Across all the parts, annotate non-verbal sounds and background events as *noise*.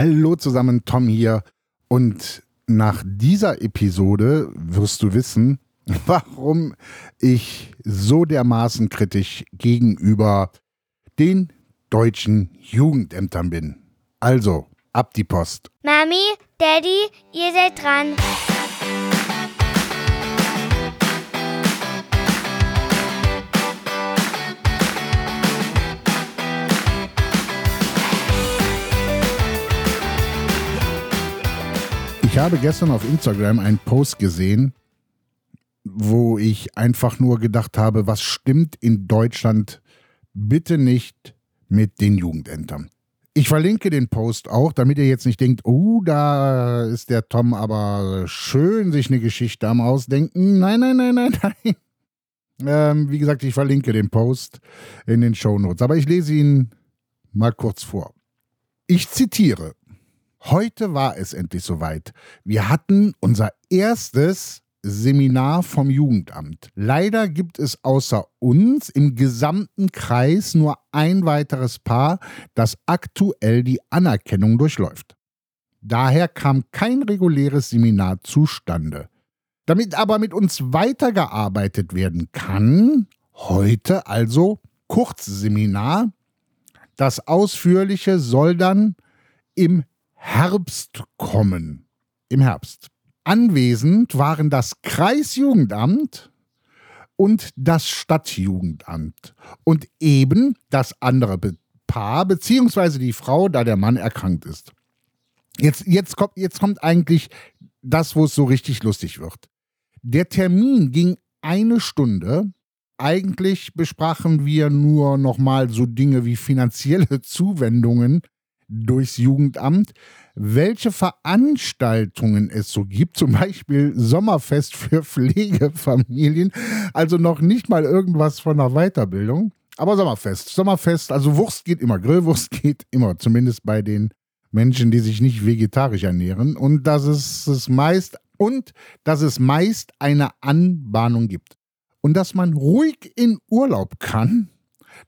Hallo zusammen, Tom hier. Und nach dieser Episode wirst du wissen, *laughs* warum ich so dermaßen kritisch gegenüber den deutschen Jugendämtern bin. Also, ab die Post. Mami, Daddy, ihr seid dran. Ich habe gestern auf Instagram einen Post gesehen, wo ich einfach nur gedacht habe, was stimmt in Deutschland bitte nicht mit den Jugendämtern. Ich verlinke den Post auch, damit ihr jetzt nicht denkt, oh, da ist der Tom aber schön sich eine Geschichte am Ausdenken. Nein, nein, nein, nein, *laughs* nein. Ähm, wie gesagt, ich verlinke den Post in den Show Notes, aber ich lese ihn mal kurz vor. Ich zitiere. Heute war es endlich soweit. Wir hatten unser erstes Seminar vom Jugendamt. Leider gibt es außer uns im gesamten Kreis nur ein weiteres Paar, das aktuell die Anerkennung durchläuft. Daher kam kein reguläres Seminar zustande. Damit aber mit uns weitergearbeitet werden kann, heute also Kurzseminar. Das Ausführliche soll dann im Herbst kommen. Im Herbst. Anwesend waren das Kreisjugendamt und das Stadtjugendamt und eben das andere Paar, beziehungsweise die Frau, da der Mann erkrankt ist. Jetzt, jetzt, kommt, jetzt kommt eigentlich das, wo es so richtig lustig wird. Der Termin ging eine Stunde. Eigentlich besprachen wir nur nochmal so Dinge wie finanzielle *laughs* Zuwendungen durchs Jugendamt, welche Veranstaltungen es so gibt, zum Beispiel Sommerfest für Pflegefamilien, also noch nicht mal irgendwas von einer Weiterbildung, aber Sommerfest. Sommerfest, also Wurst geht immer, Grillwurst *laughs* geht immer, zumindest bei den Menschen, die sich nicht vegetarisch ernähren. Und dass es, es meist und dass es meist eine Anbahnung gibt. Und dass man ruhig in Urlaub kann,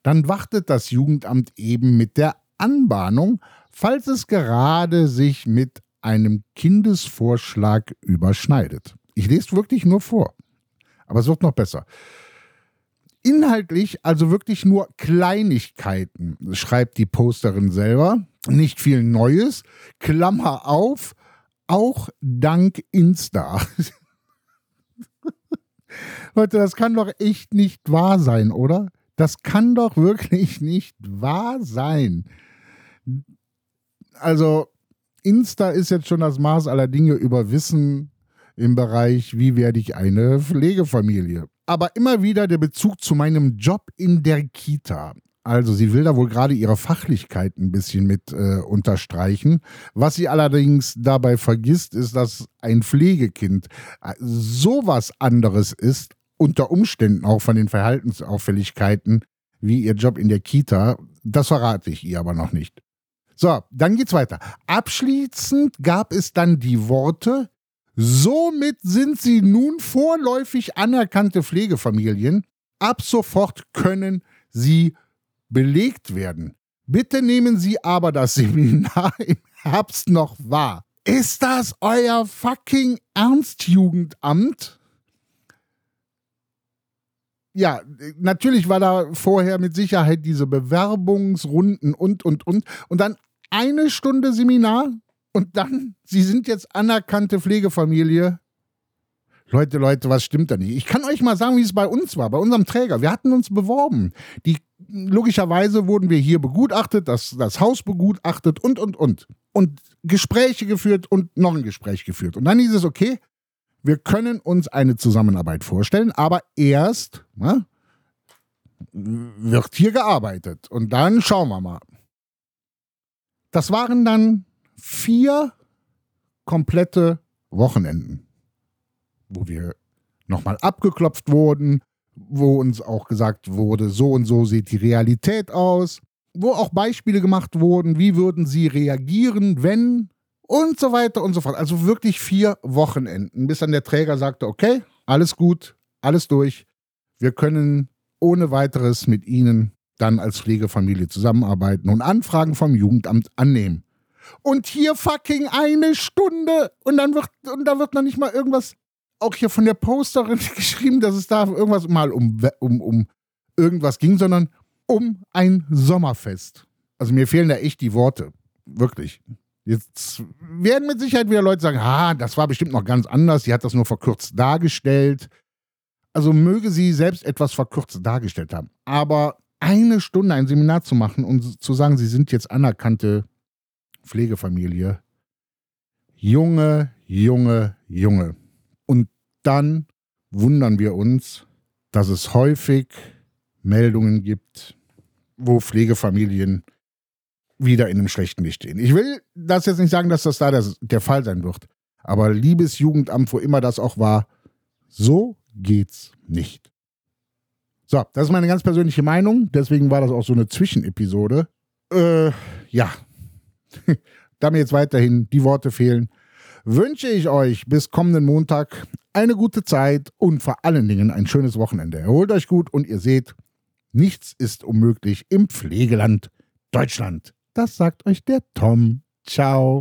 dann wartet das Jugendamt eben mit der Anbahnung, falls es gerade sich mit einem Kindesvorschlag überschneidet. Ich lese wirklich nur vor, aber es wird noch besser. Inhaltlich also wirklich nur Kleinigkeiten, schreibt die Posterin selber. Nicht viel Neues. Klammer auf, auch dank Insta. *laughs* Leute, das kann doch echt nicht wahr sein, oder? Das kann doch wirklich nicht wahr sein also Insta ist jetzt schon das Maß aller Dinge über Wissen im Bereich, wie werde ich eine Pflegefamilie. Aber immer wieder der Bezug zu meinem Job in der Kita. Also sie will da wohl gerade ihre Fachlichkeit ein bisschen mit äh, unterstreichen. Was sie allerdings dabei vergisst, ist, dass ein Pflegekind äh, sowas anderes ist, unter Umständen auch von den Verhaltensauffälligkeiten, wie ihr Job in der Kita. Das verrate ich ihr aber noch nicht. So, dann geht's weiter. Abschließend gab es dann die Worte, somit sind sie nun vorläufig anerkannte Pflegefamilien. Ab sofort können sie belegt werden. Bitte nehmen Sie aber das Seminar *laughs* im Herbst noch wahr. Ist das euer fucking Ernstjugendamt? ja, natürlich war da vorher mit Sicherheit diese Bewerbungsrunden und, und, und. Und dann eine Stunde Seminar und dann, Sie sind jetzt anerkannte Pflegefamilie. Leute, Leute, was stimmt da nicht? Ich kann euch mal sagen, wie es bei uns war, bei unserem Träger. Wir hatten uns beworben. Die, logischerweise wurden wir hier begutachtet, das, das Haus begutachtet und, und, und. Und Gespräche geführt und noch ein Gespräch geführt. Und dann hieß es, okay, wir können uns eine Zusammenarbeit vorstellen, aber erst na, wird hier gearbeitet. Und dann schauen wir mal. Das waren dann vier komplette Wochenenden, wo wir nochmal abgeklopft wurden, wo uns auch gesagt wurde, so und so sieht die Realität aus, wo auch Beispiele gemacht wurden, wie würden sie reagieren, wenn und so weiter und so fort. Also wirklich vier Wochenenden, bis dann der Träger sagte, okay, alles gut, alles durch, wir können ohne weiteres mit Ihnen dann als Pflegefamilie zusammenarbeiten und Anfragen vom Jugendamt annehmen. Und hier fucking eine Stunde. Und dann wird, und da wird noch nicht mal irgendwas, auch hier von der Posterin *laughs* geschrieben, dass es da irgendwas mal um, um, um irgendwas ging, sondern um ein Sommerfest. Also mir fehlen da echt die Worte. Wirklich. Jetzt werden mit Sicherheit wieder Leute sagen, ah, das war bestimmt noch ganz anders, sie hat das nur verkürzt dargestellt. Also möge sie selbst etwas verkürzt dargestellt haben. Aber eine Stunde ein Seminar zu machen und zu sagen, sie sind jetzt anerkannte Pflegefamilie. Junge, Junge, Junge. Und dann wundern wir uns, dass es häufig Meldungen gibt, wo Pflegefamilien wieder in einem schlechten Licht stehen. Ich will das jetzt nicht sagen, dass das da der, Fall sein wird. Aber liebes Jugendamt, wo immer das auch war, so geht's nicht. So, das ist meine ganz persönliche Meinung. Deswegen war das auch so eine Zwischenepisode. Äh, ja. *laughs* da mir jetzt weiterhin die Worte fehlen, wünsche ich euch bis kommenden Montag eine gute Zeit und vor allen Dingen ein schönes Wochenende. Erholt euch gut und ihr seht, nichts ist unmöglich im Pflegeland Deutschland. Das sagt euch der Tom. Ciao.